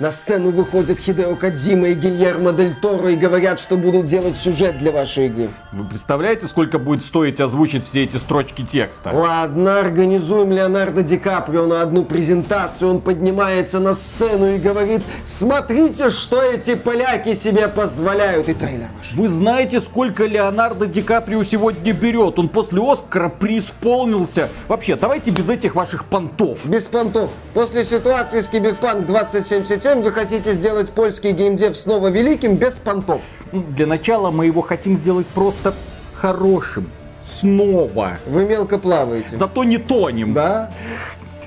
На сцену выходят Хидео Кадзима и Гильермо Дель Торо и говорят, что будут делать сюжет для вашей игры. Вы представляете, сколько будет стоить озвучить все эти строчки текста? Ладно, организуем Леонардо Ди Каприо на одну презентацию. Он поднимается на сцену и говорит, смотрите, что эти поляки себе позволяют. И трейлер ваш. Вы знаете, сколько Леонардо Ди Каприо сегодня берет? Он после Оскара преисполнился. Вообще, давайте без этих ваших понтов. Без понтов. После ситуации с Киберпанк 2077 вы хотите сделать польский геймдев снова великим без понтов. Ну, Для начала мы его хотим сделать просто хорошим. Снова. Вы мелко плаваете. Зато не тонем. Да?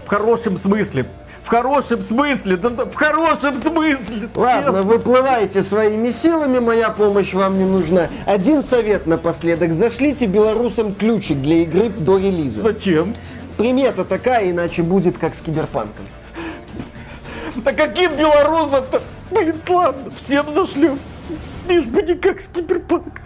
В хорошем смысле. В хорошем смысле, да, да, в хорошем смысле. Ладно, Честно. выплывайте своими силами, моя помощь вам не нужна. Один совет напоследок. Зашлите белорусам ключик для игры до релиза. Зачем? Примета такая, иначе будет как с киберпанком. Да каким белорусам-то? Блин, ладно, всем зашлю. Лишь бы не как с киберпанк.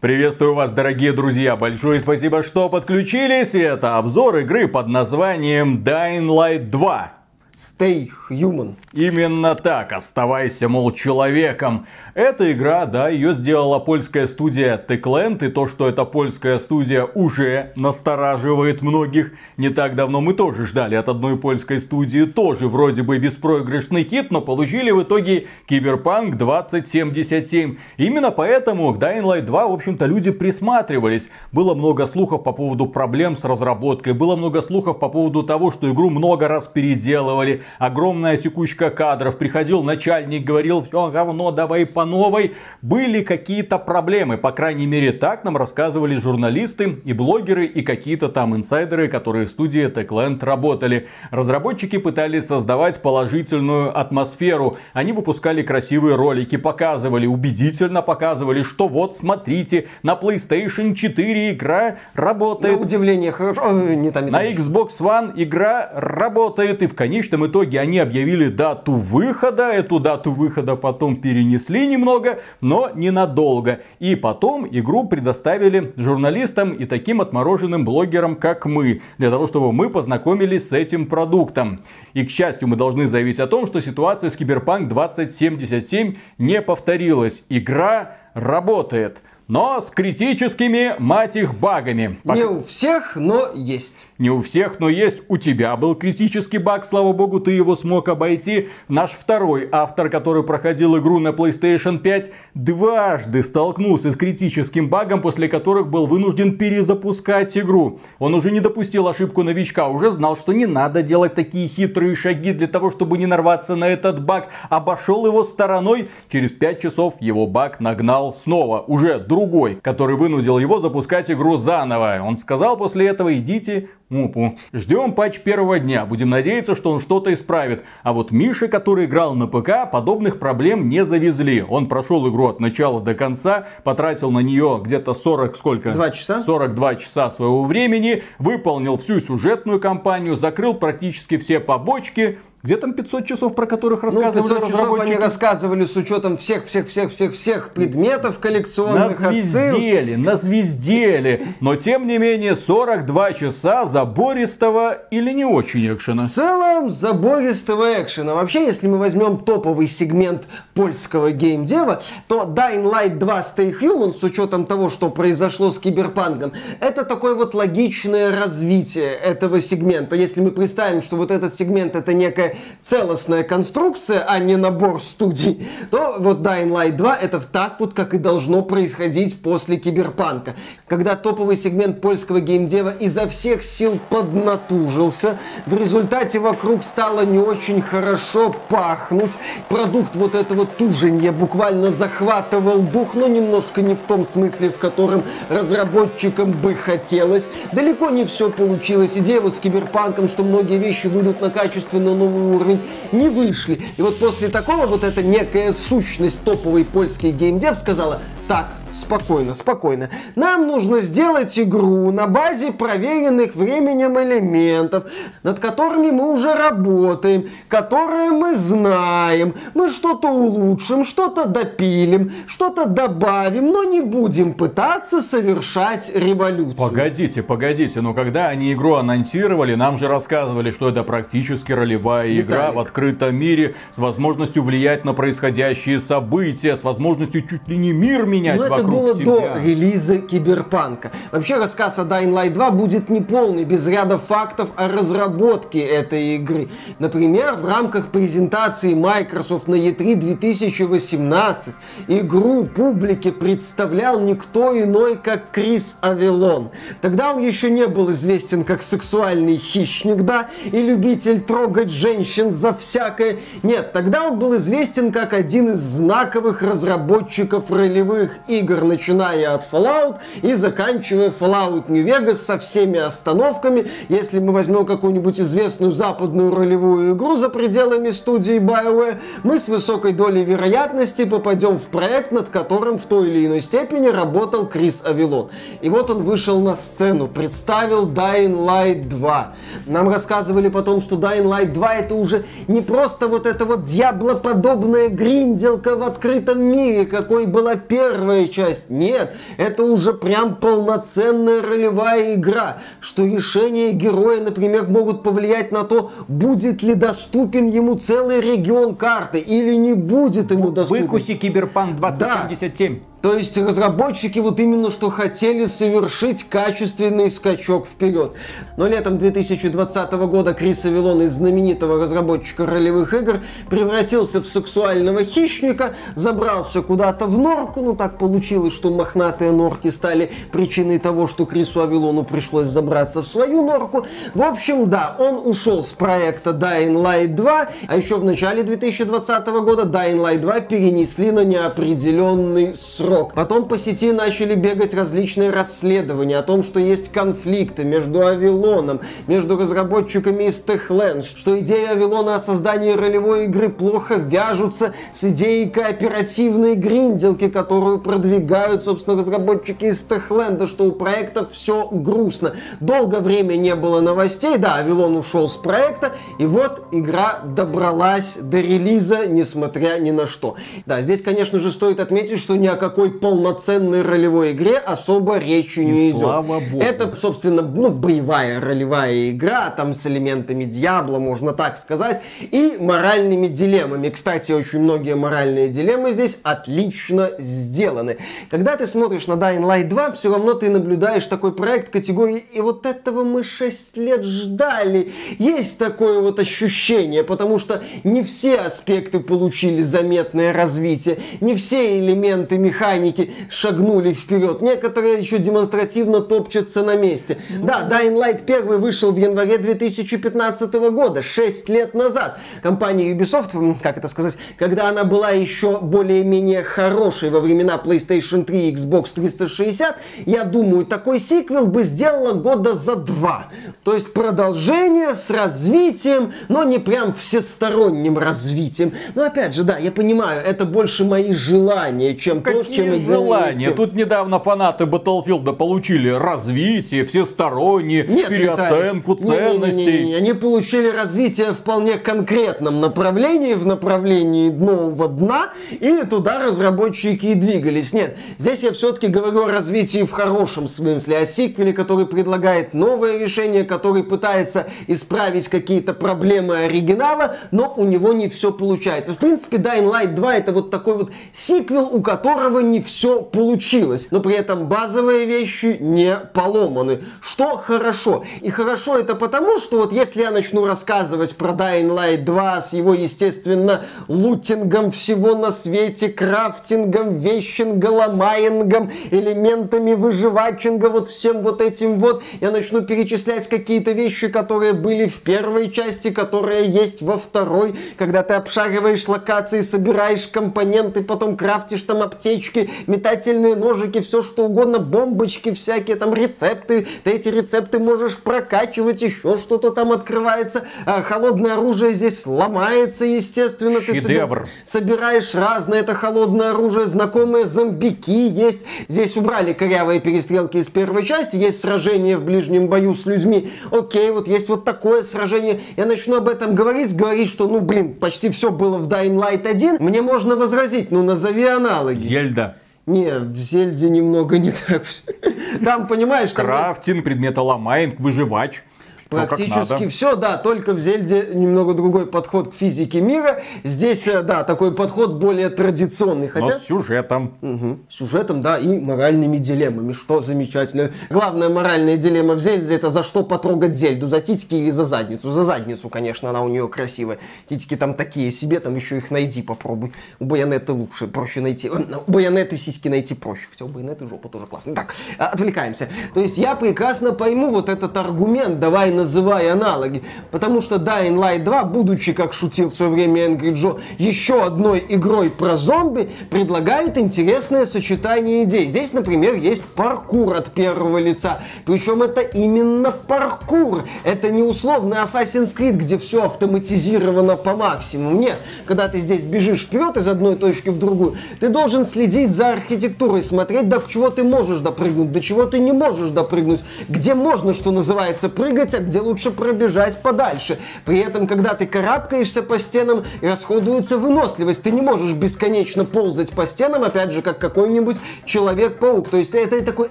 Приветствую вас, дорогие друзья! Большое спасибо, что подключились. Это обзор игры под названием Dying Light 2. Stay human. Именно так, оставайся, мол, человеком. Эта игра, да, ее сделала польская студия Techland, и то, что эта польская студия уже настораживает многих. Не так давно мы тоже ждали от одной польской студии тоже вроде бы беспроигрышный хит, но получили в итоге Киберпанк 2077. Именно поэтому к Dying Light 2, в общем-то, люди присматривались. Было много слухов по поводу проблем с разработкой, было много слухов по поводу того, что игру много раз переделывали, огромная текучка кадров, приходил начальник, говорил, все говно, давай по новой. Были какие-то проблемы, по крайней мере так нам рассказывали журналисты и блогеры и какие-то там инсайдеры, которые в студии Techland работали. Разработчики пытались создавать положительную атмосферу. Они выпускали красивые ролики, показывали, убедительно показывали, что вот смотрите, на PlayStation 4 игра На работает. удивление хорошо. Ой, не там, не На там. Xbox One игра работает, и в конечном итоге они объявили дату выхода. Эту дату выхода потом перенесли немного, но ненадолго. И потом игру предоставили журналистам и таким отмороженным блогерам, как мы, для того, чтобы мы познакомились с этим продуктом. И, к счастью, мы должны заявить о том, что ситуация с Киберпанк 2077 не повторилась. Игра работает. Но с критическими, мать их, багами. Не у всех, но есть. Не у всех, но есть. У тебя был критический баг, слава богу, ты его смог обойти. Наш второй автор, который проходил игру на PlayStation 5, дважды столкнулся с критическим багом, после которых был вынужден перезапускать игру. Он уже не допустил ошибку новичка, уже знал, что не надо делать такие хитрые шаги для того, чтобы не нарваться на этот баг. Обошел его стороной. Через 5 часов его баг нагнал снова. Уже другой, который вынудил его запускать игру заново. Он сказал после этого, идите Мупу. Ждем патч первого дня. Будем надеяться, что он что-то исправит. А вот Миша, который играл на ПК, подобных проблем не завезли. Он прошел игру от начала до конца, потратил на нее где-то 40 сколько? Два часа. 42 часа своего времени, выполнил всю сюжетную кампанию, закрыл практически все побочки. Где там 500 часов, про которых Ну, рассказывали 500 часов они рассказывали с учетом всех-всех-всех-всех-всех предметов На коллекционных отсыл. звездели, на звездели. Но тем не менее 42 часа забористого или не очень экшена. В целом, забористого экшена. Вообще, если мы возьмем топовый сегмент польского геймдева, то Dying Light 2 Stay Human, с учетом того, что произошло с Киберпанком, это такое вот логичное развитие этого сегмента. Если мы представим, что вот этот сегмент это некая целостная конструкция, а не набор студий, то вот Dying Light 2 это так вот, как и должно происходить после Киберпанка. Когда топовый сегмент польского геймдева изо всех сил поднатужился, в результате вокруг стало не очень хорошо пахнуть, продукт вот этого туженья буквально захватывал дух, но немножко не в том смысле, в котором разработчикам бы хотелось. Далеко не все получилось. Идея вот с Киберпанком, что многие вещи выйдут на качественно новый уровень, не вышли. И вот после такого вот эта некая сущность топовый польский геймдев сказала, так, спокойно, спокойно. Нам нужно сделать игру на базе проверенных временем элементов, над которыми мы уже работаем, которые мы знаем. Мы что-то улучшим, что-то допилим, что-то добавим, но не будем пытаться совершать революцию. Погодите, погодите, но когда они игру анонсировали, нам же рассказывали, что это практически ролевая Виталик. игра в открытом мире с возможностью влиять на происходящие события, с возможностью чуть ли не мир менять вокруг это было тебя. до релиза Киберпанка. Вообще рассказ о Dying Light 2 будет неполный, без ряда фактов о разработке этой игры. Например, в рамках презентации Microsoft на E3 2018 игру публике представлял никто иной, как Крис Авелон. Тогда он еще не был известен как сексуальный хищник, да, и любитель трогать женщин за всякое. Нет, тогда он был известен как один из знаковых разработчиков ролевых игр, начиная от Fallout и заканчивая Fallout New Vegas со всеми остановками. Если мы возьмем какую-нибудь известную западную ролевую игру за пределами студии BioWare, мы с высокой долей вероятности попадем в проект, над которым в той или иной степени работал Крис Авилон. И вот он вышел на сцену, представил Dying Light 2. Нам рассказывали потом, что Dying Light 2 это уже не просто вот эта вот дьяблоподобная гринделка в открытом мире, какой была первая часть. Нет, это уже прям полноценная ролевая игра, что решения героя, например, могут повлиять на то, будет ли доступен ему целый регион карты или не будет ему доступен. Выкуси Киберпанк 2077. Да. То есть разработчики вот именно что хотели совершить качественный скачок вперед. Но летом 2020 года Крис Авилон из знаменитого разработчика ролевых игр превратился в сексуального хищника, забрался куда-то в норку, ну так получилось, что мохнатые норки стали причиной того, что Крису Авилону пришлось забраться в свою норку. В общем, да, он ушел с проекта Dying Light 2, а еще в начале 2020 года Dying Light 2 перенесли на неопределенный срок срок. Потом по сети начали бегать различные расследования о том, что есть конфликты между Авилоном, между разработчиками из Techland, что идеи Авилона о создании ролевой игры плохо вяжутся с идеей кооперативной гринделки, которую продвигают, собственно, разработчики из Техленда, что у проекта все грустно. Долго время не было новостей, да, Авилон ушел с проекта, и вот игра добралась до релиза, несмотря ни на что. Да, здесь, конечно же, стоит отметить, что ни о какой такой полноценной ролевой игре особо речи не и идет. Слава богу. Это, собственно, ну, боевая ролевая игра, там с элементами Диабло, можно так сказать, и моральными дилеммами. Кстати, очень многие моральные дилеммы здесь отлично сделаны. Когда ты смотришь на Dying Light 2, все равно ты наблюдаешь такой проект категории, и вот этого мы 6 лет ждали. Есть такое вот ощущение, потому что не все аспекты получили заметное развитие, не все элементы механики механики шагнули вперед. Некоторые еще демонстративно топчутся на месте. Ну... Да, Dying Light 1 вышел в январе 2015 года, 6 лет назад. Компания Ubisoft, как это сказать, когда она была еще более-менее хорошей во времена PlayStation 3 и Xbox 360, я думаю, такой сиквел бы сделала года за два. То есть продолжение с развитием, но не прям всесторонним развитием. Но опять же, да, я понимаю, это больше мои желания, чем то, чем желания. Тут недавно фанаты Battlefield получили развитие, всестороннее, Нет, переоценку Виталий, ценностей. Не, не, не, не, Они получили развитие в вполне конкретном направлении, в направлении нового дна, и туда разработчики и двигались. Нет, здесь я все-таки говорю о развитии в хорошем смысле, о сиквеле, который предлагает новое решение, который пытается исправить какие-то проблемы оригинала, но у него не все получается. В принципе, Dying Light 2 это вот такой вот сиквел, у которого не все получилось, но при этом базовые вещи не поломаны, что хорошо. И хорошо это потому, что вот если я начну рассказывать про Dying Light 2 с его, естественно, лутингом всего на свете, крафтингом, вещинга, ломаингом, элементами выживачинга, вот всем вот этим вот, я начну перечислять какие-то вещи, которые были в первой части, которые есть во второй, когда ты обшариваешь локации, собираешь компоненты, потом крафтишь там аптечки, палочки, метательные ножики, все что угодно, бомбочки всякие, там рецепты. Ты эти рецепты можешь прокачивать, еще что-то там открывается. А, холодное оружие здесь ломается, естественно. Шедевр. Ты собираешь разное это холодное оружие, знакомые зомбики есть. Здесь убрали корявые перестрелки из первой части, есть сражение в ближнем бою с людьми. Окей, вот есть вот такое сражение. Я начну об этом говорить, говорить, что, ну, блин, почти все было в Dying Light 1. Мне можно возразить, ну, назови аналоги. Зельда. Не, в Зельде немного не так. Там, понимаешь, там Крафтинг, предметоломаем, выживач. Ну, Практически все, да, только в Зельде немного другой подход к физике мира. Здесь, э, да, такой подход более традиционный. Но Хотя с сюжетом. Мгм. сюжетом, да, и моральными дилеммами, что замечательно. Главная моральная дилемма в Зельде это за что потрогать Зельду, за титьки или за задницу. За задницу, конечно, она у нее красивая. Титьки там такие себе, там еще их найди, попробуй. У Байонеты лучше, проще найти. У Байонеты сиськи найти проще. Хотя у Байонеты жопа тоже классно. Так, отвлекаемся. То есть я прекрасно пойму вот этот аргумент, давай называй аналоги. Потому что Dying Light 2, будучи, как шутил в свое время Angry Joe, еще одной игрой про зомби, предлагает интересное сочетание идей. Здесь, например, есть паркур от первого лица. Причем это именно паркур. Это не условный Assassin's Creed, где все автоматизировано по максимуму. Нет, когда ты здесь бежишь вперед из одной точки в другую, ты должен следить за архитектурой, смотреть, до чего ты можешь допрыгнуть, до чего ты не можешь допрыгнуть, где можно, что называется, прыгать, а где лучше пробежать подальше. При этом, когда ты карабкаешься по стенам, расходуется выносливость. Ты не можешь бесконечно ползать по стенам, опять же, как какой-нибудь Человек-паук. То есть это такой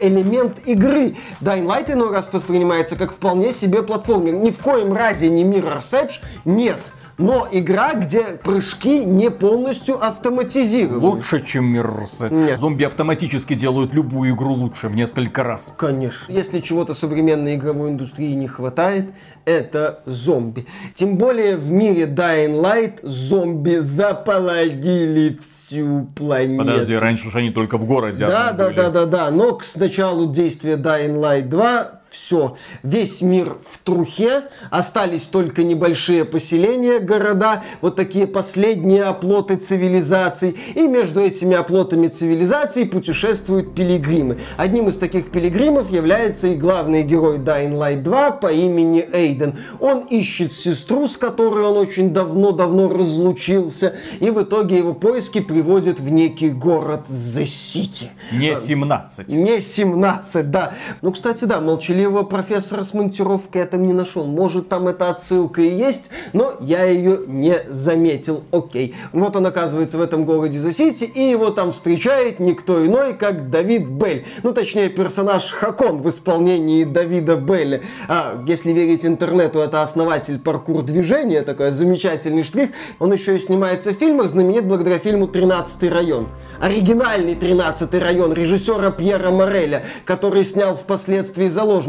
элемент игры. Dying Light иной раз воспринимается как вполне себе платформер. Ни в коем разе не Mirror's Edge, нет. Но игра, где прыжки не полностью автоматизированы. Лучше, чем. Нет. Зомби автоматически делают любую игру лучше в несколько раз. Конечно. Если чего-то современной игровой индустрии не хватает, это зомби. Тем более в мире Dying Light зомби заполонили всю планету. Подожди, раньше же они только в городе Да, да, были. да, да, да. Но к началу действия Dying Light 2 все, весь мир в трухе, остались только небольшие поселения, города, вот такие последние оплоты цивилизаций. И между этими оплотами цивилизаций путешествуют пилигримы. Одним из таких пилигримов является и главный герой Dying Light 2 по имени Эйден. Он ищет сестру, с которой он очень давно-давно разлучился, и в итоге его поиски приводят в некий город The City. Не 17. Не 17, да. Ну, кстати, да, молчаливого профессора с монтировкой я там не нашел. Может, там эта отсылка и есть, но я ее не заметил. Окей. Вот он оказывается в этом городе The City, и его там встречает никто иной, как Давид Белль. Ну, точнее, персонаж Хакон в исполнении Давида Белля. А, если верить интернету, это основатель паркур движения, такой замечательный штрих. Он еще и снимается в фильмах, знаменит благодаря фильму «13 район». Оригинальный 13 район режиссера Пьера Мореля, который снял впоследствии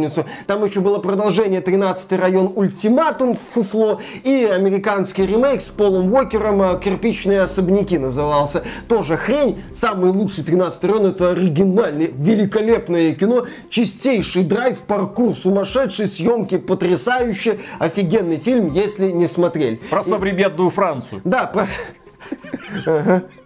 «Заложницу». Там еще было продолжение 13 район «Ультиматум» фуфло и американский ремейк с Полом Уокером э, «Кирпичные особняки» назывался. Тоже хрень. Самый лучший 13 район это оригинальный, великолепное кино, чистейший драйв, паркур, сумасшедшие съемки, потрясающе, офигенный фильм, если не смотрели. Про современную Францию. Да, про...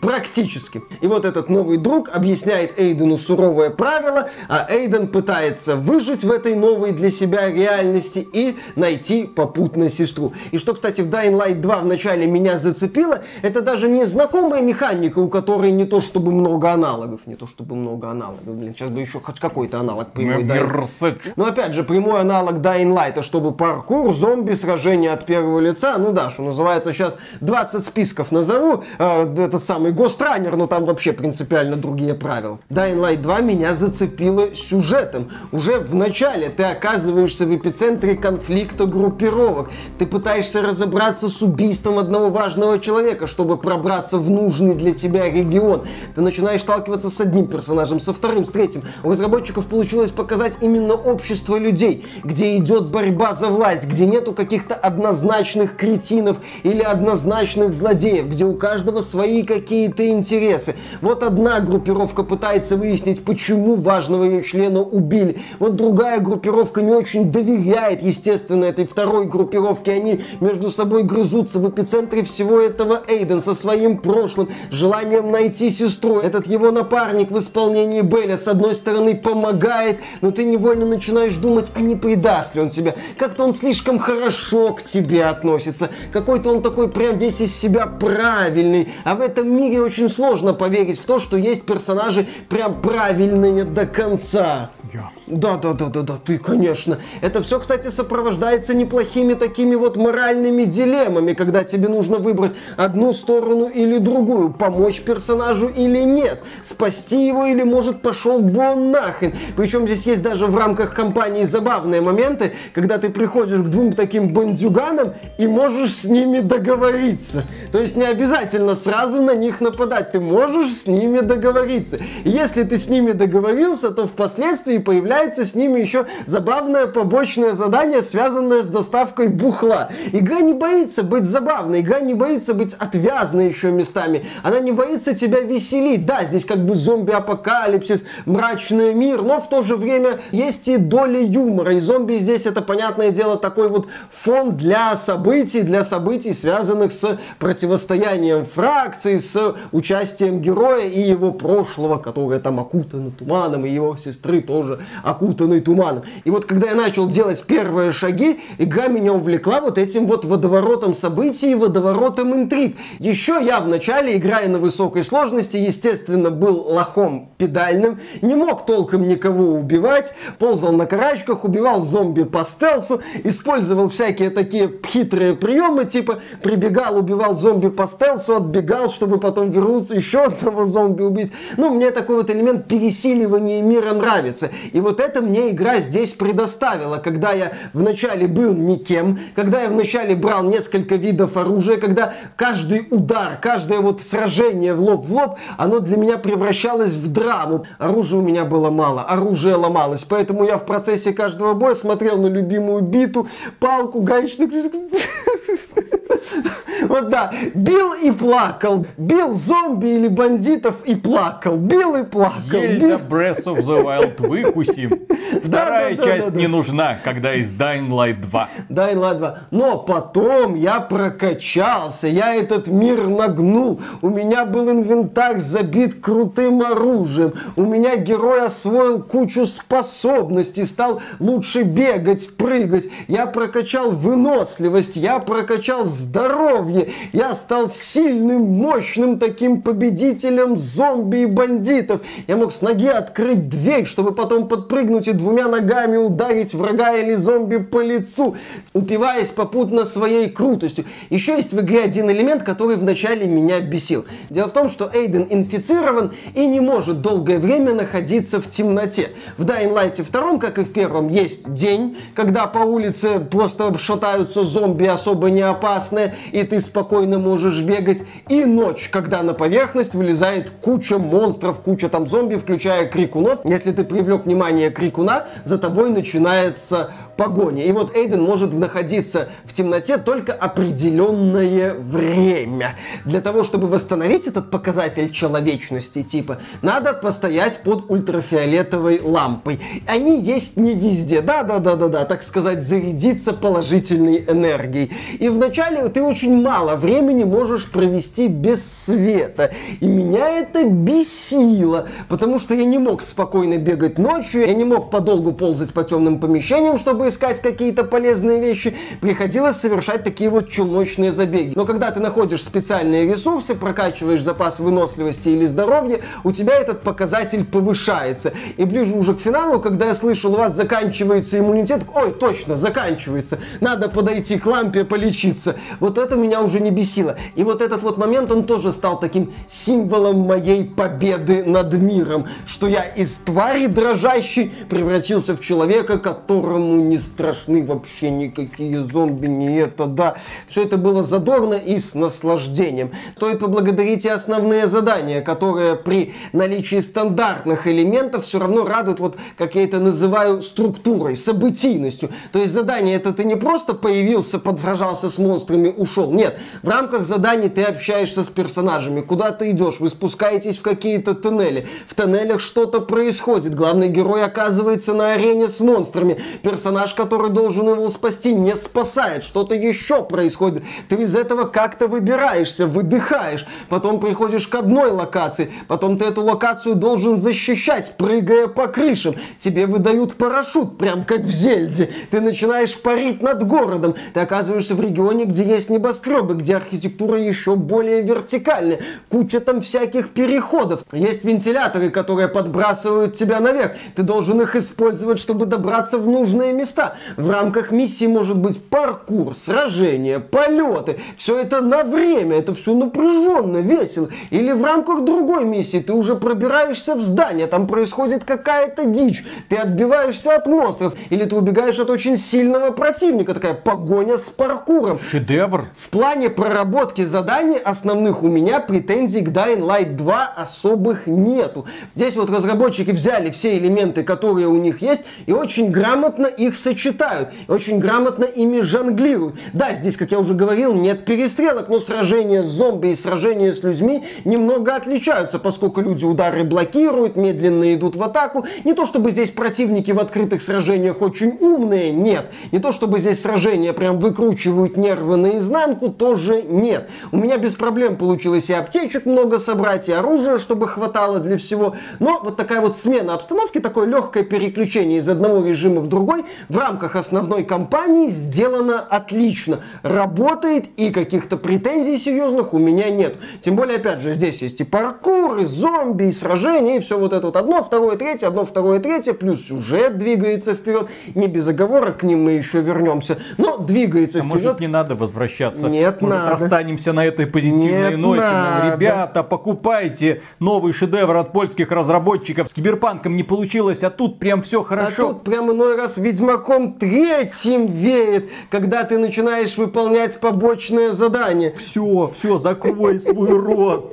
Практически. И вот этот новый друг объясняет Эйдену суровое правило, а Эйден пытается выжить в этой новой для себя реальности и найти попутно сестру. И что, кстати, в Dying Light 2 вначале меня зацепило, это даже не знакомая механика, у которой не то чтобы много аналогов, не то чтобы много аналогов. Блин, сейчас бы еще хоть какой-то аналог прямой Dying но опять же, прямой аналог Dying Light, чтобы паркур, зомби, сражение от первого лица, ну да, что называется сейчас 20 списков назову, э, этот самый Гостранер, но там вообще принципиально другие правила. Dying Light 2 меня зацепило сюжетом. Уже в начале ты оказываешься в эпицентре конфликта группировок. Ты пытаешься разобраться с убийством одного важного человека, чтобы пробраться в нужный для тебя регион. Ты начинаешь сталкиваться с одним персонажем, со вторым, с третьим. У разработчиков получилось показать именно общество людей, где идет борьба за власть, где нету каких-то однозначных кретинов или однозначных злодеев, где у каждого свои какие-то интересы. Вот одна группировка пытается выяснить, почему важного ее члена убили. Вот другая группировка не очень доверяет, естественно, этой второй группировке. Они между собой грызутся в эпицентре всего этого Эйден со своим прошлым, желанием найти сестру. Этот его напарник в исполнении Белля с одной стороны помогает, но ты невольно начинаешь думать, а не предаст ли он тебя. Как-то он слишком хорошо к тебе относится. Какой-то он такой прям весь из себя правильный. А в этом мире очень сложно поверить в то, что есть персонажи прям правильные до конца. Я. Да, да, да, да, да, ты, конечно. Это все, кстати, сопровождается неплохими такими вот моральными дилеммами, когда тебе нужно выбрать одну сторону или другую, помочь персонажу или нет, спасти его или, может, пошел бы он нахрен. Причем здесь есть даже в рамках кампании забавные моменты, когда ты приходишь к двум таким бандюганам и можешь с ними договориться. То есть не обязательно сразу на них нападать, ты можешь с ними договориться. И если ты с ними договорился, то впоследствии появляется с ними еще забавное побочное задание, связанное с доставкой бухла. Игра не боится быть забавной, игра не боится быть отвязной еще местами. Она не боится тебя веселить. Да, здесь как бы зомби-апокалипсис, мрачный мир, но в то же время есть и доля юмора. И зомби здесь, это, понятное дело, такой вот фон для событий, для событий, связанных с противостоянием фракций, с участием героя и его прошлого, которое там окутано туманом, и его сестры тоже окутанной туманом. И вот когда я начал делать первые шаги, игра меня увлекла вот этим вот водоворотом событий водоворотом интриг. Еще я в начале, играя на высокой сложности, естественно, был лохом педальным, не мог толком никого убивать, ползал на карачках, убивал зомби по стелсу, использовал всякие такие хитрые приемы, типа прибегал, убивал зомби по стелсу, отбегал, чтобы потом вернуться, еще одного зомби убить. Ну, мне такой вот элемент пересиливания мира нравится. И вот это мне игра здесь предоставила, когда я вначале был никем, когда я вначале брал несколько видов оружия, когда каждый удар, каждое вот сражение в лоб в лоб, оно для меня превращалось в драму. Оружия у меня было мало, оружие ломалось, поэтому я в процессе каждого боя смотрел на любимую биту, палку, гаечный ключ. Вот да, бил и плакал, бил зомби или бандитов и плакал, бил и плакал. Зельда Breath of the Wild выкусим. Вторая часть не нужна, когда из Dying Light 2. Dying Light 2. Но потом я прокачался, я этот мир нагнул. У меня был инвентарь забит крутым оружием. У меня герой освоил кучу способностей, стал лучше бегать, прыгать. Я прокачал выносливость, я прокачал здоровье. Я стал сильным, мощным таким победителем зомби и бандитов. Я мог с ноги открыть дверь, чтобы потом подпрыгнуть и двумя ногами ударить врага или зомби по лицу, упиваясь попутно своей крутостью. Еще есть в игре один элемент, который вначале меня бесил. Дело в том, что Эйден инфицирован и не может долгое время находиться в темноте. В Dying Light 2, как и в первом, есть день, когда по улице просто шатаются зомби особо не опасные, и ты спокойно можешь бегать. И ночь, когда на поверхность вылезает куча монстров, куча там зомби, включая крикунов. Если ты привлек внимание крикуна, за тобой начинается погоня. И вот Эйден может находиться в темноте только определенное время. Для того, чтобы восстановить этот показатель человечности, типа, надо постоять под ультрафиолетовой лампой. Они есть не везде. Да-да-да-да-да, так сказать, зарядиться положительной энергией. И вначале ты очень мало времени можешь провести без света. И меня это бесило, потому что я не мог спокойно бегать ночью, я не мог подолгу ползать по темным помещениям, чтобы искать какие-то полезные вещи, приходилось совершать такие вот чумочные забеги. Но когда ты находишь специальные ресурсы, прокачиваешь запас выносливости или здоровья, у тебя этот показатель повышается. И ближе уже к финалу, когда я слышал, у вас заканчивается иммунитет, ой, точно, заканчивается, надо подойти к лампе полечиться. Вот это меня уже не бесило. И вот этот вот момент, он тоже стал таким символом моей победы над миром, что я из твари дрожащей превратился в человека, которому не не страшны вообще никакие зомби, не это, да. Все это было задорно и с наслаждением. Стоит поблагодарить и основные задания, которые при наличии стандартных элементов все равно радуют, вот как я это называю, структурой, событийностью. То есть задание это ты не просто появился, подсражался с монстрами, ушел. Нет, в рамках заданий ты общаешься с персонажами, куда ты идешь, вы спускаетесь в какие-то тоннели. В тоннелях что-то происходит. Главный герой оказывается на арене с монстрами. Персонаж, который должен его спасти, не спасает. Что-то еще происходит. Ты из этого как-то выбираешься, выдыхаешь. Потом приходишь к одной локации. Потом ты эту локацию должен защищать, прыгая по крышам. Тебе выдают парашют, прям как в Зельде. Ты начинаешь парить над городом. Ты оказываешься в регионе, где есть небоскребы, где архитектура еще более вертикальная. Куча там всяких переходов. Есть вентиляторы, которые подбрасывают тебя наверх. Ты должен их использовать, чтобы добраться в нужные места. В рамках миссии может быть паркур, сражения, полеты. Все это на время, это все напряженно, весело. Или в рамках другой миссии ты уже пробираешься в здание, там происходит какая-то дичь. Ты отбиваешься от монстров. Или ты убегаешь от очень сильного противника. Такая погоня с паркуром. Шедевр. В плане проработки заданий основных у меня претензий к Dying Light 2 особых нету. Здесь вот разработчики взяли все элементы, которые у них есть, и очень грамотно их сочетают. Очень грамотно ими жонглируют. Да, здесь, как я уже говорил, нет перестрелок, но сражения с зомби и сражения с людьми немного отличаются, поскольку люди удары блокируют, медленно идут в атаку. Не то, чтобы здесь противники в открытых сражениях очень умные, нет. Не то, чтобы здесь сражения прям выкручивают нервы наизнанку, тоже нет. У меня без проблем получилось и аптечек много собрать, и оружия, чтобы хватало для всего. Но вот такая вот смена обстановки, такое легкое переключение из одного режима в другой в рамках основной кампании сделано отлично. Работает и каких-то претензий серьезных у меня нет. Тем более, опять же, здесь есть и паркур, и зомби, и сражения, и все вот это вот одно, второе, третье, одно, второе, третье, плюс сюжет двигается вперед. Не без оговорок, к ним мы еще вернемся, но двигается А вперед. может не надо возвращаться? Нет, может, надо. останемся на этой позитивной Нет, ноте? Надо. Ребята, покупайте новый шедевр от польских разработчиков. С Киберпанком не получилось, а тут прям все А хорошо. тут прям иной раз Ведьмаком третьим веет, когда ты начинаешь выполнять побочные задания. Все, все, закрой свой рот.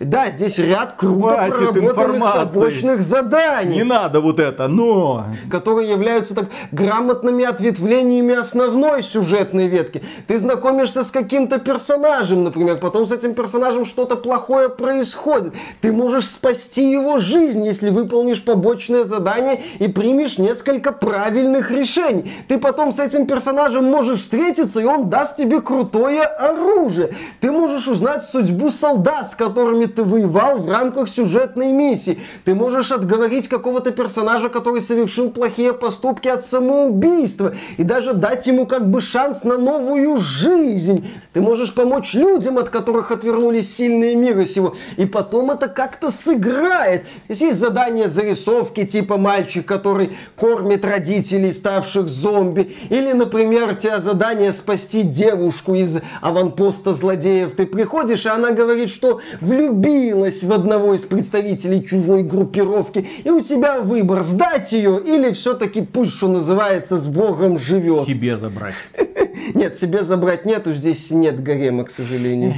Да, здесь ряд круто проработанных побочных заданий. Не надо вот это, но... которые являются так грамотными ответвлениями основной сюжетной ветки. Ты знакомишься с каким-то персонажем, например, потом с этим персонажем что-то плохое происходит. Ты можешь спасти его жизнь, если выполнишь побочное задание и примешь несколько правильных решений. Ты потом с этим персонажем можешь встретиться, и он даст тебе крутое оружие. Ты можешь узнать судьбу солдат, с которыми ты воевал в рамках сюжетной миссии. Ты можешь отговорить какого-то персонажа, который совершил плохие поступки от самоубийства, и даже дать ему как бы шанс на новую жизнь. Ты можешь помочь людям, от которых отвернулись сильные мира сего, и потом это как-то сыграет. Здесь есть задания зарисовки, типа мальчик, который кормит родителей, ставших зомби, или, например, у тебя задание спасти девушку из аванпоста злодеев. Ты приходишь, и она говорит, что влюбилась в одного из представителей чужой группировки, и у тебя выбор, сдать ее или все-таки пусть, что называется, с Богом живет. Себе забрать. Нет, себе забрать нету, здесь нет гарема, к сожалению.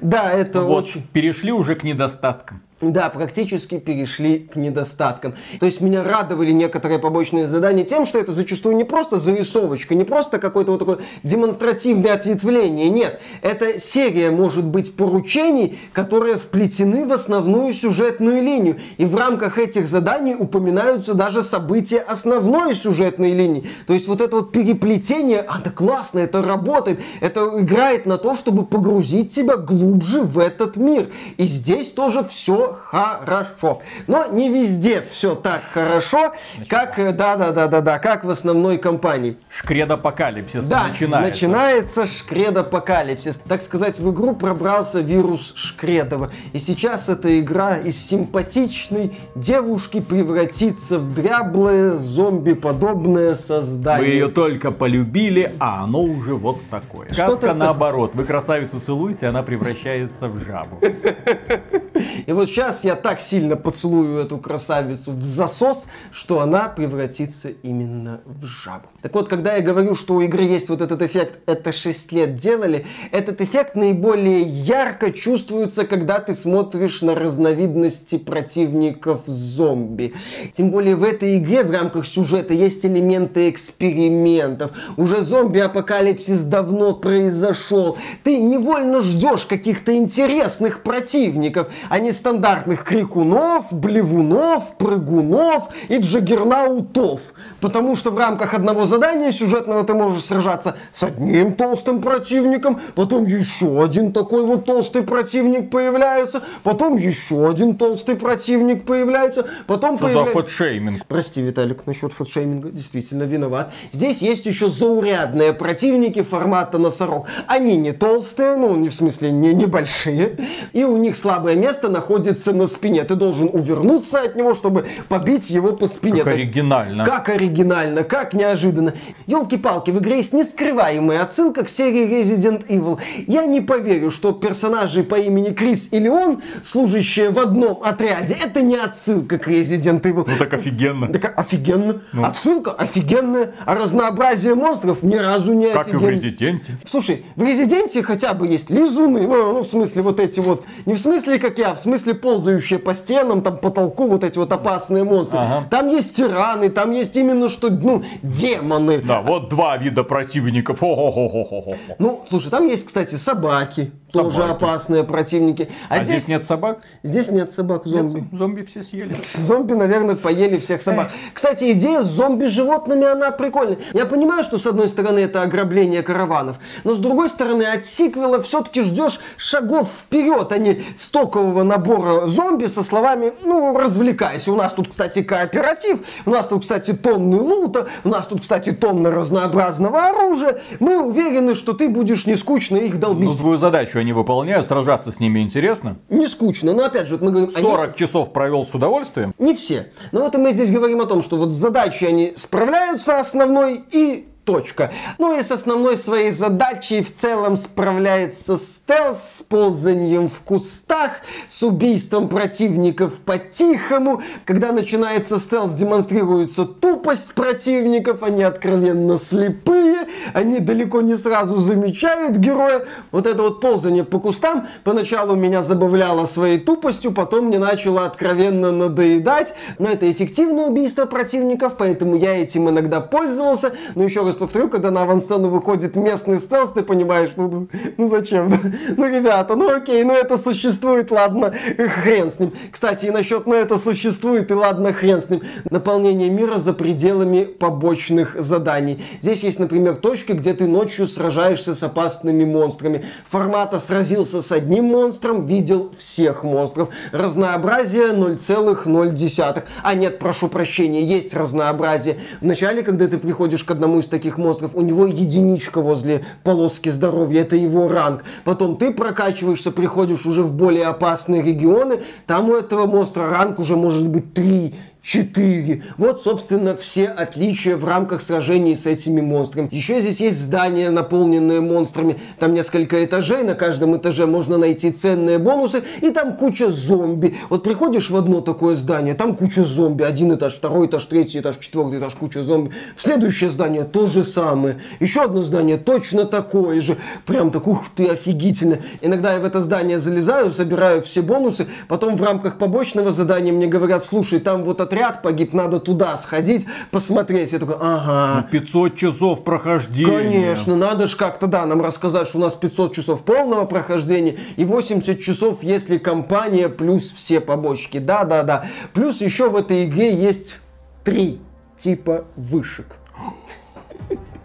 Да, это Вот, очень... перешли уже к недостаткам. Да, практически перешли к недостаткам. То есть меня радовали некоторые побочные задания тем, что это зачастую не просто зарисовочка, не просто какое-то вот такое демонстративное ответвление. Нет, это серия может быть поручений, которые вплетены в основную сюжетную линию. И в рамках этих заданий упоминаются даже события основной сюжетной линии. То есть вот это вот переплетение, а, да классно, это работает. Это играет на то, чтобы погрузить тебя глубже в этот мир. И здесь тоже все хорошо. Но не везде все так хорошо, как, э, да-да-да-да-да, как в основной компании. Шкредапокалипсис Да, начинается. начинается шкредапокалипсис. Так сказать, в игру пробрался вирус Шкредова. И сейчас эта игра из симпатичной девушки превратится в дряблое зомби-подобное создание. Вы ее только полюбили, а оно уже вот такое. Что-то Сказка наоборот. Вы красавицу целуете, она превращается в жабу. И вот сейчас я так сильно поцелую эту красавицу в засос, что она превратится именно в жабу. Так вот, когда я говорю, что у игры есть вот этот эффект, это 6 лет делали, этот эффект наиболее ярко чувствуется, когда ты смотришь на разновидности противников зомби. Тем более в этой игре в рамках сюжета есть элементы экспериментов. Уже зомби-апокалипсис давно произошел. Ты невольно ждешь каких-то интересных противников, а не стандартных крикунов, блевунов, прыгунов и джаггернаутов. Потому что в рамках одного задания сюжетного ты можешь сражаться с одним толстым противником, потом еще один такой вот толстый противник появляется, потом еще один толстый противник появляется, потом Что за появляется... фэтшейминг? Прости, Виталик, насчет фэтшейминга действительно виноват. Здесь есть еще заурядные противники формата носорог. Они не толстые, ну, не в смысле не небольшие, и у них слабое место находится на спине. Ты должен увернуться от него, чтобы побить его по спине. Как оригинально. Как оригинально, как неожиданно. Елки-палки, в игре есть нескрываемая отсылка к серии Resident Evil. Я не поверю, что персонажи по имени Крис или он, служащие в одном отряде, это не отсылка к Resident Evil. Ну так офигенно. Так офигенно. Ну. Отсылка офигенная. А разнообразие монстров ни разу не Как и в офигенно. Резиденте. Слушай, в Резиденте хотя бы есть лизуны, ну, ну, в смысле вот эти вот, не в смысле как я, в смысле ползающие по стенам, там, потолку, вот эти вот опасные монстры. Ага. Там есть тираны, там есть именно что, ну, демоны. Да, вот два вида противников. Хо-хо-хо-хо-хо. Ну, слушай, там есть, кстати, собаки, тоже Собаки. опасные противники. А, А здесь, здесь нет собак? здесь нет собак, зомби. Зомби все съели. Зомби, наверное, поели всех собак. Кстати, идея с зомби-животными, она прикольная. Я понимаю, что с одной стороны это ограбление караванов, но с другой стороны от сиквела все-таки ждешь шагов вперед, а не стокового набора зомби со словами, ну, развлекайся. У нас тут, кстати, кооператив, у нас тут, кстати, тонны лута, у нас тут, кстати, тонны разнообразного оружия. Мы уверены, что ты будешь не скучно их долбить. Ну, свою задачу они выполняют, сражаться с ними интересно. Не скучно, но опять же, вот мы говорим... они- 40 часов провел с удовольствием. Не все. Но вот мы здесь говорим о том, что вот с задачей они справляются основной и точка. Ну и с основной своей задачей в целом справляется стелс с ползанием в кустах, с убийством противников по-тихому. Когда начинается стелс, демонстрируется тупость противников, они откровенно слепые, они далеко не сразу замечают героя. Вот это вот ползание по кустам поначалу меня забавляло своей тупостью, потом мне начало откровенно надоедать. Но это эффективное убийство противников, поэтому я этим иногда пользовался. Но еще раз повторю, когда на авансцену выходит местный стелс, ты понимаешь, ну, ну, зачем? Ну, ребята, ну окей, ну это существует, ладно, хрен с ним. Кстати, и насчет ну это существует, и ладно, хрен с ним. Наполнение мира за пределами побочных заданий. Здесь есть, например, точки, где ты ночью сражаешься с опасными монстрами. Формата сразился с одним монстром, видел всех монстров. Разнообразие 0,0. А нет, прошу прощения, есть разнообразие. Вначале, когда ты приходишь к одному из таких монстров, у него единичка возле полоски здоровья, это его ранг. Потом ты прокачиваешься, приходишь уже в более опасные регионы, там у этого монстра ранг уже может быть 3, 4. Вот, собственно, все отличия в рамках сражений с этими монстрами. Еще здесь есть здания, наполненные монстрами. Там несколько этажей, на каждом этаже можно найти ценные бонусы, и там куча зомби. Вот приходишь в одно такое здание, там куча зомби. Один этаж, второй этаж, третий этаж, четвертый этаж, куча зомби. В следующее здание то же самое. Еще одно здание точно такое же. Прям так, ух ты, офигительно. Иногда я в это здание залезаю, забираю все бонусы, потом в рамках побочного задания мне говорят, слушай, там вот отряд погиб, надо туда сходить, посмотреть. Я такой, ага. 500 часов прохождения. Конечно, надо же как-то, да, нам рассказать, что у нас 500 часов полного прохождения и 80 часов, если компания плюс все побочки. Да-да-да. Плюс еще в этой игре есть три типа вышек.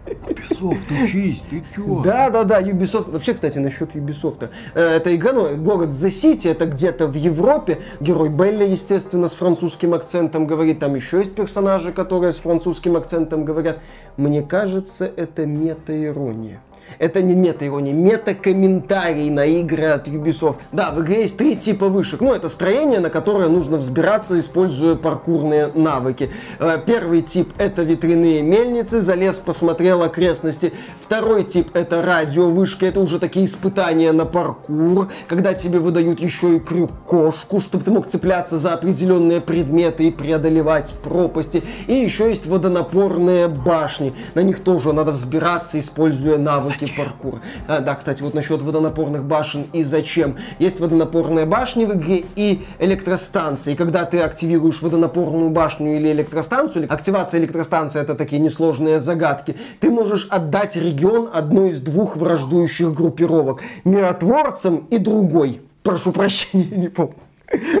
Ubisoft, учись, ты чё? Да, да, да, Ubisoft. Вообще, кстати, насчет Ubisoft. Э, Это игра, ну, город The City, это где-то в Европе. Герой Белли, естественно, с французским акцентом говорит. Там еще есть персонажи, которые с французским акцентом говорят. Мне кажется, это мета-ирония. Это не мета-ирония, мета-комментарий на игры от Ubisoft. Да, в игре есть три типа вышек. Ну, это строение, на которое нужно взбираться, используя паркурные навыки. Э, Первый тип — это ветряные мельницы. Залез, посмотрел окрестности окрестности. Второй тип это радиовышка, это уже такие испытания на паркур, когда тебе выдают еще и крюк-кошку, чтобы ты мог цепляться за определенные предметы и преодолевать пропасти. И еще есть водонапорные башни. На них тоже надо взбираться, используя навыки зачем? паркура. А, да, кстати, вот насчет водонапорных башен и зачем. Есть водонапорные башни в игре и электростанции. Когда ты активируешь водонапорную башню или электростанцию, активация электростанции это такие несложные загадки, ты можешь отдать регион одной из двух враждующих группировок. Миротворцам и другой. Прошу прощения, не помню.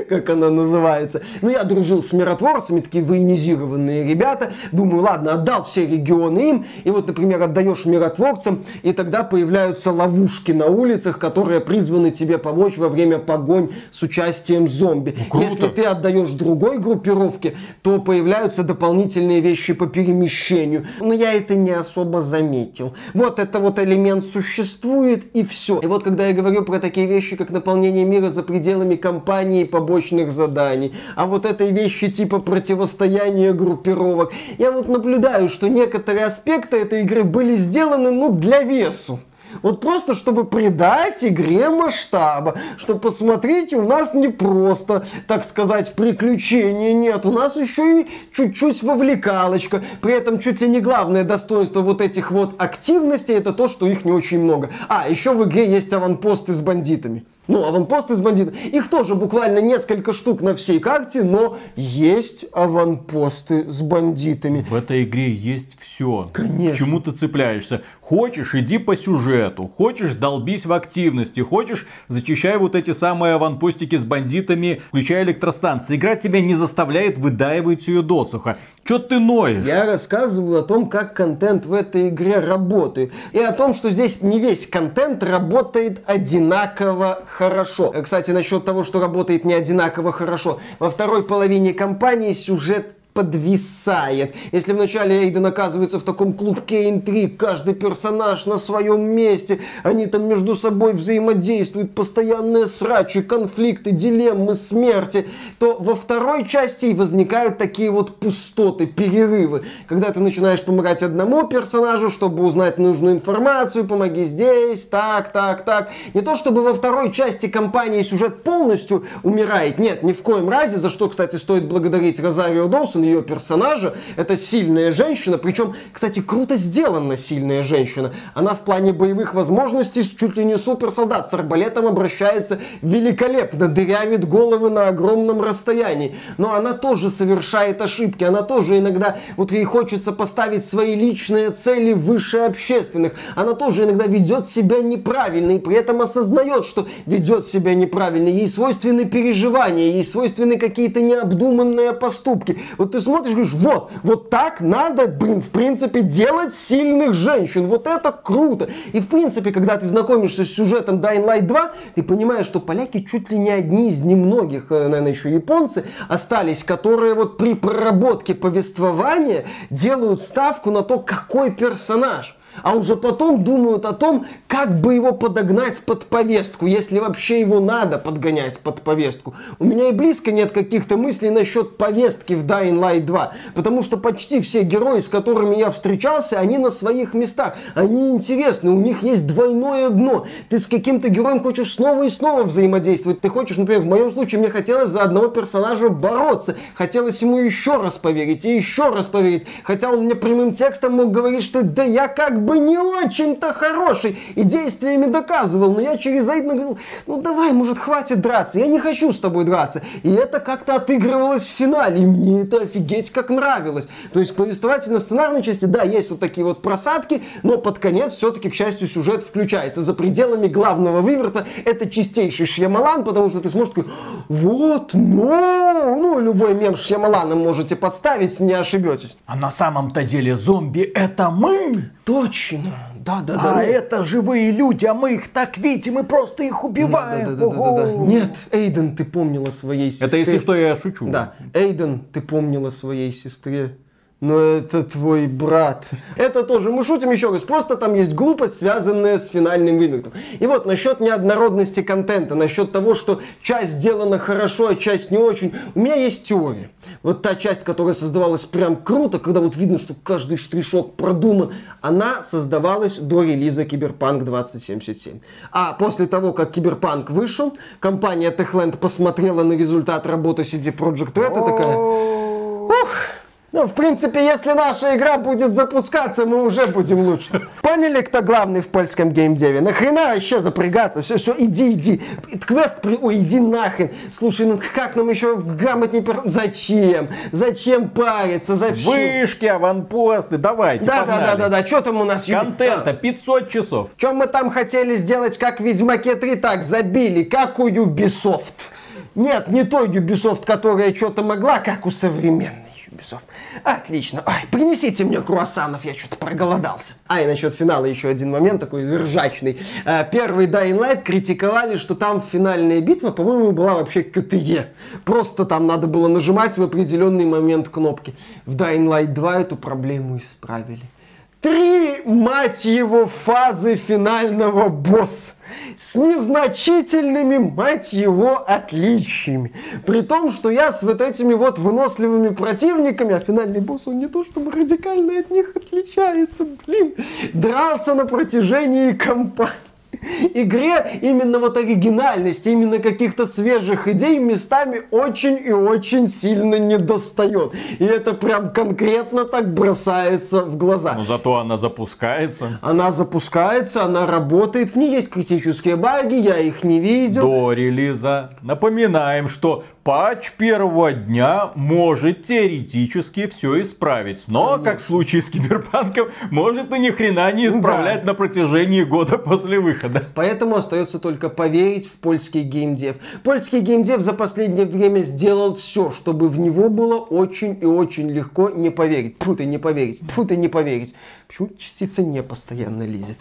Как она называется. Ну, я дружил с миротворцами, такие военизированные ребята. Думаю, ладно, отдал все регионы им. И вот, например, отдаешь миротворцам, и тогда появляются ловушки на улицах, которые призваны тебе помочь во время погонь с участием зомби. Ну, Если ты отдаешь другой группировке, то появляются дополнительные вещи по перемещению. Но я это не особо заметил. Вот это вот элемент существует, и все. И вот когда я говорю про такие вещи, как наполнение мира за пределами компании, выполнении побочных заданий, а вот этой вещи типа противостояния группировок. Я вот наблюдаю, что некоторые аспекты этой игры были сделаны, ну, для весу. Вот просто, чтобы придать игре масштаба. Что посмотрите, у нас не просто, так сказать, приключения нет. У нас еще и чуть-чуть вовлекалочка. При этом чуть ли не главное достоинство вот этих вот активностей, это то, что их не очень много. А, еще в игре есть аванпосты с бандитами. Ну, аванпосты с бандитов. Их тоже буквально несколько штук на всей карте, но есть аванпосты с бандитами. В этой игре есть все. Конечно. К чему ты цепляешься? Хочешь, иди по сюжету. Хочешь, долбись в активности. Хочешь, зачищай вот эти самые аванпостики с бандитами, включая электростанции. Игра тебя не заставляет выдаивать ее досуха. Че ты ноешь? Я рассказываю о том, как контент в этой игре работает. И о том, что здесь не весь контент работает одинаково хорошо. Кстати, насчет того, что работает не одинаково хорошо. Во второй половине кампании сюжет подвисает. Если вначале Эйден оказывается в таком клубке интриг, каждый персонаж на своем месте, они там между собой взаимодействуют, постоянные срачи, конфликты, дилеммы, смерти, то во второй части возникают такие вот пустоты, перерывы, когда ты начинаешь помогать одному персонажу, чтобы узнать нужную информацию, помоги здесь, так, так, так. Не то, чтобы во второй части кампании сюжет полностью умирает, нет, ни в коем разе, за что, кстати, стоит благодарить Розарио Доусон, ее персонажа. Это сильная женщина, причем, кстати, круто сделана сильная женщина. Она в плане боевых возможностей чуть ли не суперсолдат. С арбалетом обращается великолепно, дырявит головы на огромном расстоянии. Но она тоже совершает ошибки, она тоже иногда, вот ей хочется поставить свои личные цели выше общественных. Она тоже иногда ведет себя неправильно и при этом осознает, что ведет себя неправильно. Ей свойственны переживания, ей свойственны какие-то необдуманные поступки. Вот ты смотришь, говоришь, вот, вот так надо, блин, в принципе, делать сильных женщин. Вот это круто. И, в принципе, когда ты знакомишься с сюжетом Dying Light 2, ты понимаешь, что поляки чуть ли не одни из немногих, э, наверное, еще японцы, остались, которые вот при проработке повествования делают ставку на то, какой персонаж а уже потом думают о том, как бы его подогнать под повестку, если вообще его надо подгонять под повестку. У меня и близко нет каких-то мыслей насчет повестки в Dying Light 2, потому что почти все герои, с которыми я встречался, они на своих местах, они интересны, у них есть двойное дно. Ты с каким-то героем хочешь снова и снова взаимодействовать, ты хочешь, например, в моем случае мне хотелось за одного персонажа бороться, хотелось ему еще раз поверить и еще раз поверить, хотя он мне прямым текстом мог говорить, что да я как бы не очень-то хороший и действиями доказывал, но я через Эйдена говорил, ну давай, может, хватит драться, я не хочу с тобой драться. И это как-то отыгрывалось в финале, и мне это офигеть как нравилось. То есть повествовательно-сценарной части, да, есть вот такие вот просадки, но под конец все-таки, к счастью, сюжет включается. За пределами главного выверта это чистейший Шьямалан, потому что ты сможешь такой, вот, ну, ну, любой мем с Шьямаланом можете подставить, не ошибетесь. А на самом-то деле зомби это мы! Точно. Да, да, да. А ну... это живые люди, а мы их так видим, мы просто их убиваем. Да, да, да, да, да, да. Нет, Эйден, ты помнила своей сестре. Это если что, я шучу. Да. Эйден, ты помнила своей сестре но это твой брат. Это тоже, мы шутим еще раз, просто там есть глупость, связанная с финальным вымертом. И вот насчет неоднородности контента, насчет того, что часть сделана хорошо, а часть не очень, у меня есть теория. Вот та часть, которая создавалась прям круто, когда вот видно, что каждый штришок продуман, она создавалась до релиза Киберпанк 2077. А после того, как Киберпанк вышел, компания Techland посмотрела на результат работы CD Projekt Red и такая... Ну, в принципе, если наша игра будет запускаться, мы уже будем лучше. Поняли, кто главный в польском геймдеве? Нахрена еще запрягаться? Все, все, иди, иди. Квест, при... ой, иди нахрен. Слушай, ну как нам еще грамотнее... Зачем? Зачем париться? За все? Вышки, аванпосты, давайте, Да, погнали. да, да, да, да. Что там у нас? Контента 500 часов. Чем мы там хотели сделать, как в Ведьмаке 3, так забили, как у Ubisoft. Нет, не той Ubisoft, которая что-то могла, как у современной Ubisoft. Отлично. Ой, принесите мне круассанов, я что-то проголодался. А, и насчет финала еще один момент такой ржачный. Э, Первый Dying Light критиковали, что там финальная битва, по-моему, была вообще КТЕ. Просто там надо было нажимать в определенный момент кнопки. В Dying Light 2 эту проблему исправили. Три, мать его, фазы финального босса с незначительными, мать его, отличиями. При том, что я с вот этими вот выносливыми противниками, а финальный босс, он не то чтобы радикально от них отличается, блин, дрался на протяжении кампании игре именно вот оригинальности, именно каких-то свежих идей местами очень и очень сильно не достает. И это прям конкретно так бросается в глаза. Но зато она запускается. Она запускается, она работает, в ней есть критические баги, я их не видел. До релиза. Напоминаем, что патч первого дня может теоретически все исправить. Но, как в случае с Киберпанком, может и ни хрена не исправлять на протяжении года после выхода. Поэтому остается только поверить в польский геймдев. Польский геймдев за последнее время сделал все, чтобы в него было очень и очень легко не поверить. Фу ты не поверить, фу ты не поверить. Почему частица не постоянно лезет?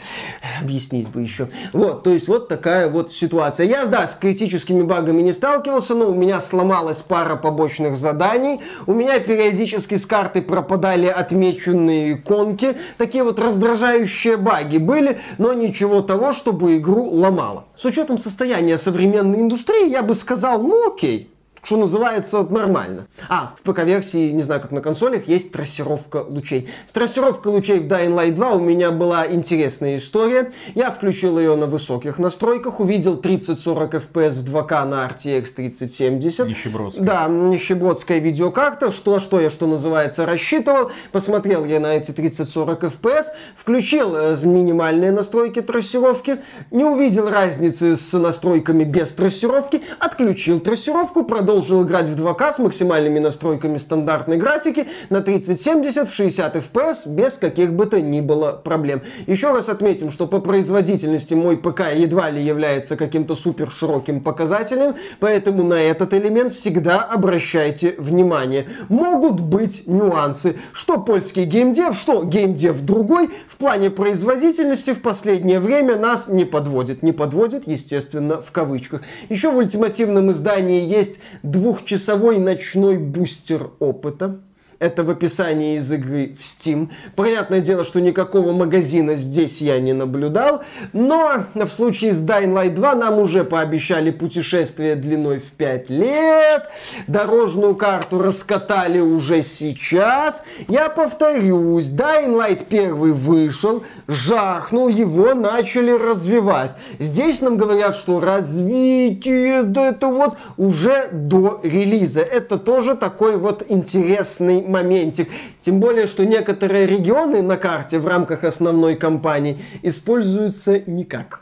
Объяснить бы еще. Вот, то есть вот такая вот ситуация. Я, да, с критическими багами не сталкивался, но у меня сломалась пара побочных заданий. У меня периодически с карты пропадали отмеченные иконки. Такие вот раздражающие баги были, но ничего того, чтобы игру ломало. С учетом состояния современной индустрии, я бы сказал, ну окей, что называется, нормально. А, в ПК-версии, не знаю, как на консолях, есть трассировка лучей. С трассировкой лучей в Dying Light 2 у меня была интересная история. Я включил ее на высоких настройках, увидел 30-40 FPS в 2К на RTX 3070. Нищебродская. Да, нищебродская видеокарта. Что, что я, что называется, рассчитывал. Посмотрел я на эти 30-40 FPS, включил э, минимальные настройки трассировки, не увидел разницы с настройками без трассировки, отключил трассировку, продолжил играть в 2К с максимальными настройками стандартной графики на 3070 в 60 FPS без каких бы то ни было проблем. Еще раз отметим, что по производительности мой ПК едва ли является каким-то супер широким показателем, поэтому на этот элемент всегда обращайте внимание. Могут быть нюансы, что польский геймдев, что геймдев другой в плане производительности в последнее время нас не подводит. Не подводит, естественно, в кавычках. Еще в ультимативном издании есть двухчасовой ночной бустер опыта. Это в описании из игры в Steam. Понятное дело, что никакого магазина здесь я не наблюдал, но в случае с Dying Light 2 нам уже пообещали путешествие длиной в 5 лет, дорожную карту раскатали уже сейчас. Я повторюсь, Dying Light 1 вышел, жахнул, его начали развивать. Здесь нам говорят, что развитие, да это вот уже до релиза. Это тоже такой вот интересный моментик. Тем более, что некоторые регионы на карте в рамках основной кампании используются никак.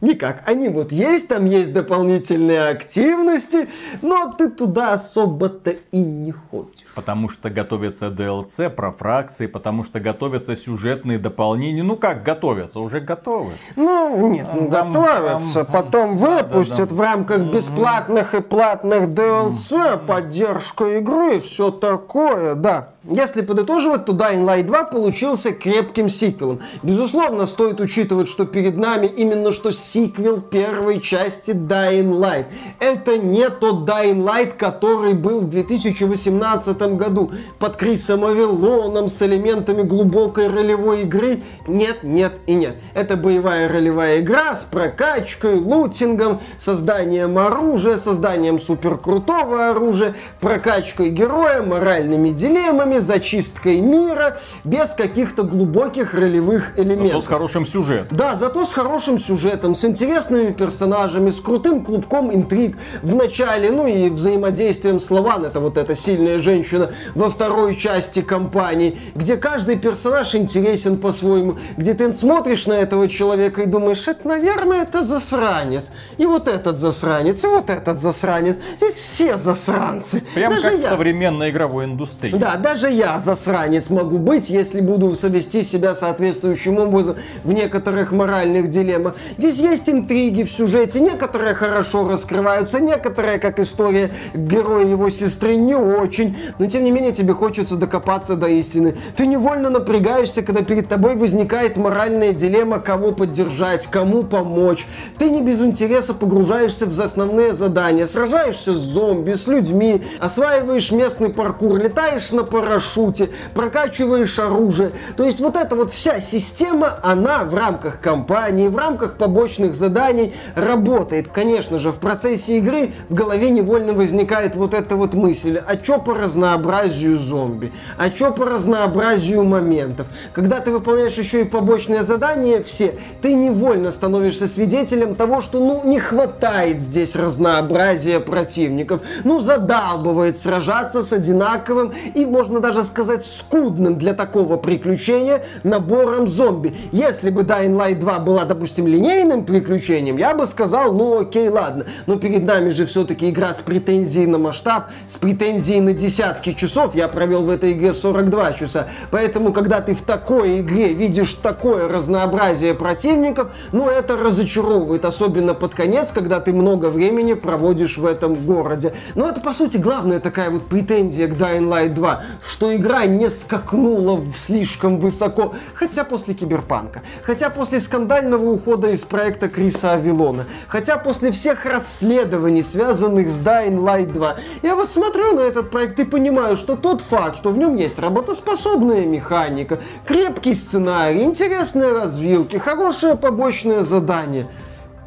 Никак. Они вот есть, там есть дополнительные активности, но ты туда особо-то и не ходишь. Потому что готовится DLC про фракции, потому что готовятся сюжетные дополнения. Ну как готовятся? Уже готовы. Ну, нет, ну, Там- готовятся, там- потом да, выпустят да. в рамках бесплатных и платных DLC поддержку игры и все такое, да. Если подытоживать, то Dying Light 2 получился крепким сиквелом. Безусловно, стоит учитывать, что перед нами именно что сиквел первой части Dying Light. Это не тот Dying Light, который был в 2018 году под Крисом Авилоном с элементами глубокой ролевой игры. Нет, нет и нет. Это боевая ролевая игра с прокачкой, лутингом, созданием оружия, созданием суперкрутого оружия, прокачкой героя, моральными дилеммами, зачисткой мира, без каких-то глубоких ролевых элементов. Зато с хорошим сюжетом. Да, зато с хорошим сюжетом, с интересными персонажами, с крутым клубком интриг в начале, ну и взаимодействием с Лаван, это вот эта сильная женщина во второй части компании, где каждый персонаж интересен по-своему, где ты смотришь на этого человека и думаешь, это, наверное, это засранец. И вот этот засранец, и вот этот засранец. Здесь все засранцы. Прям даже как я. в современной игровой индустрии. Да, даже я засранец могу быть, если буду совести себя соответствующим образом в некоторых моральных дилеммах. Здесь есть интриги в сюжете, некоторые хорошо раскрываются, некоторые, как история героя его сестры, не очень. Но тем не менее тебе хочется докопаться до истины. Ты невольно напрягаешься, когда перед тобой возникает моральная дилемма, кого поддержать, кому помочь. Ты не без интереса погружаешься в основные задания, сражаешься с зомби, с людьми, осваиваешь местный паркур, летаешь на парашюте, прокачиваешь оружие. То есть вот эта вот вся система, она в рамках кампании, в рамках побочных заданий работает. Конечно же, в процессе игры в голове невольно возникает вот эта вот мысль, а чё по разнообразию зомби, а чё по разнообразию моментов. Когда ты выполняешь еще и побочные задания все, ты невольно становишься свидетелем того, что ну не хватает здесь разнообразия противников. Ну задалбывает сражаться с одинаковым и, можно даже сказать, скудным для такого приключения набором зомби. Если бы Dying Light 2 была, допустим, линейным приключением, я бы сказал, ну окей, ладно. Но перед нами же все-таки игра с претензией на масштаб, с претензией на десятки часов. Я провел в этой игре 42 часа. Поэтому, когда ты в такой игре видишь такое разнообразие противников, ну это разочаровывает, особенно под конец, когда ты много времени проводишь в этом городе. Но это, по сути, главная такая вот претензия к Dying Light 2, что игра не скакнула слишком высоко, хотя после Киберпанка, хотя после скандального ухода из проекта Криса Авилона, хотя после всех расследований, связанных с Dying Light 2. Я вот смотрю на этот проект и понимаю, что тот факт, что в нем есть работоспособная механика, крепкий сценарий, интересные развилки, хорошее побочное задание –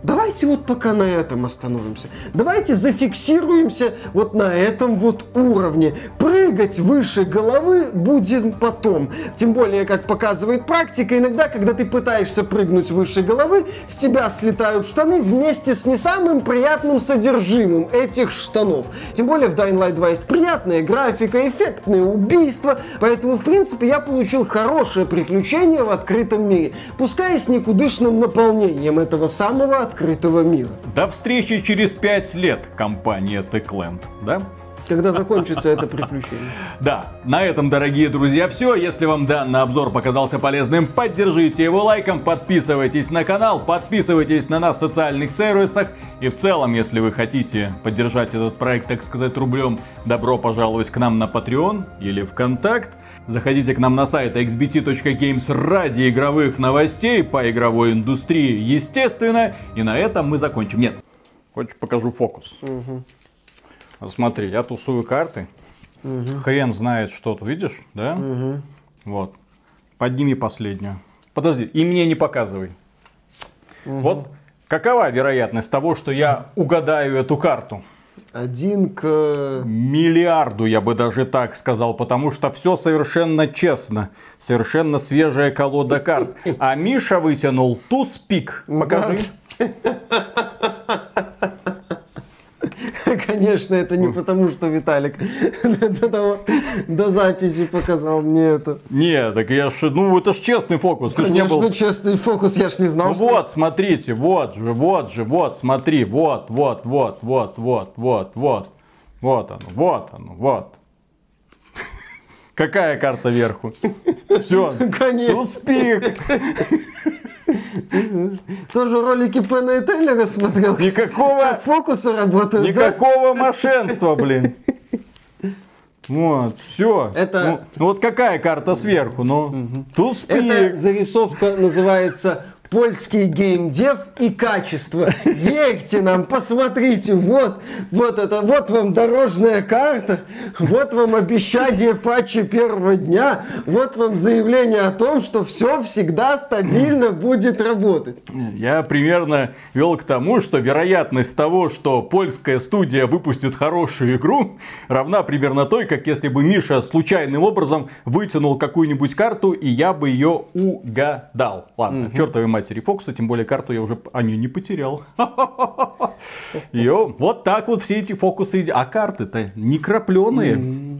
Давайте вот пока на этом остановимся. Давайте зафиксируемся вот на этом вот уровне. Прыгать выше головы будем потом. Тем более, как показывает практика, иногда, когда ты пытаешься прыгнуть выше головы, с тебя слетают штаны вместе с не самым приятным содержимым этих штанов. Тем более в Dying Light 2 есть приятная графика, эффектные убийства, поэтому, в принципе, я получил хорошее приключение в открытом мире. Пускай с никудышным наполнением этого самого открытого мира. До встречи через пять лет, компания Techland, да? Когда закончится это приключение. Да, на этом, дорогие друзья, все. Если вам данный обзор показался полезным, поддержите его лайком, подписывайтесь на канал, подписывайтесь на нас в социальных сервисах. И в целом, если вы хотите поддержать этот проект, так сказать, рублем, добро пожаловать к нам на Patreon или ВКонтакт. Заходите к нам на сайт xbt.games ради игровых новостей по игровой индустрии, естественно. И на этом мы закончим. Нет, хочешь покажу фокус? Угу. Смотри, я тусую карты. Угу. Хрен знает что то видишь, да? Угу. Вот. Подними последнюю. Подожди, и мне не показывай. Угу. Вот какова вероятность того, что я угадаю эту карту? Один к... Миллиарду, я бы даже так сказал, потому что все совершенно честно. Совершенно свежая колода карт. А Миша вытянул туз-пик. Покажи. Конечно, это не потому, что Виталик до, того, до записи показал мне это. Не, так я ж, ну это ж честный фокус. Ты Конечно, ж не был... честный фокус, я ж не знал. Ну что... вот, смотрите, вот же, вот же, вот, смотри, вот, вот, вот, вот, вот, вот, вот. Вот оно, вот оно, вот. Какая карта вверху? Все. Конечно. Успех. Тоже ролики Пена и Теллера смотрел. Никакого... Как фокусы работают. Никакого да? мошенства, блин. Вот, все. Это- Ну, ну вот какая карта сверху? Ну, туз Эта зарисовка называется польский геймдев и качество. Верьте нам, посмотрите, вот, вот это, вот вам дорожная карта, вот вам обещание патча первого дня, вот вам заявление о том, что все всегда стабильно будет работать. Я примерно вел к тому, что вероятность того, что польская студия выпустит хорошую игру, равна примерно той, как если бы Миша случайным образом вытянул какую-нибудь карту, и я бы ее угадал. Ладно, чертовой матери Фокса, тем более карту я уже ней не потерял. Ее вот так вот все эти фокусы. А карты-то не крапленые.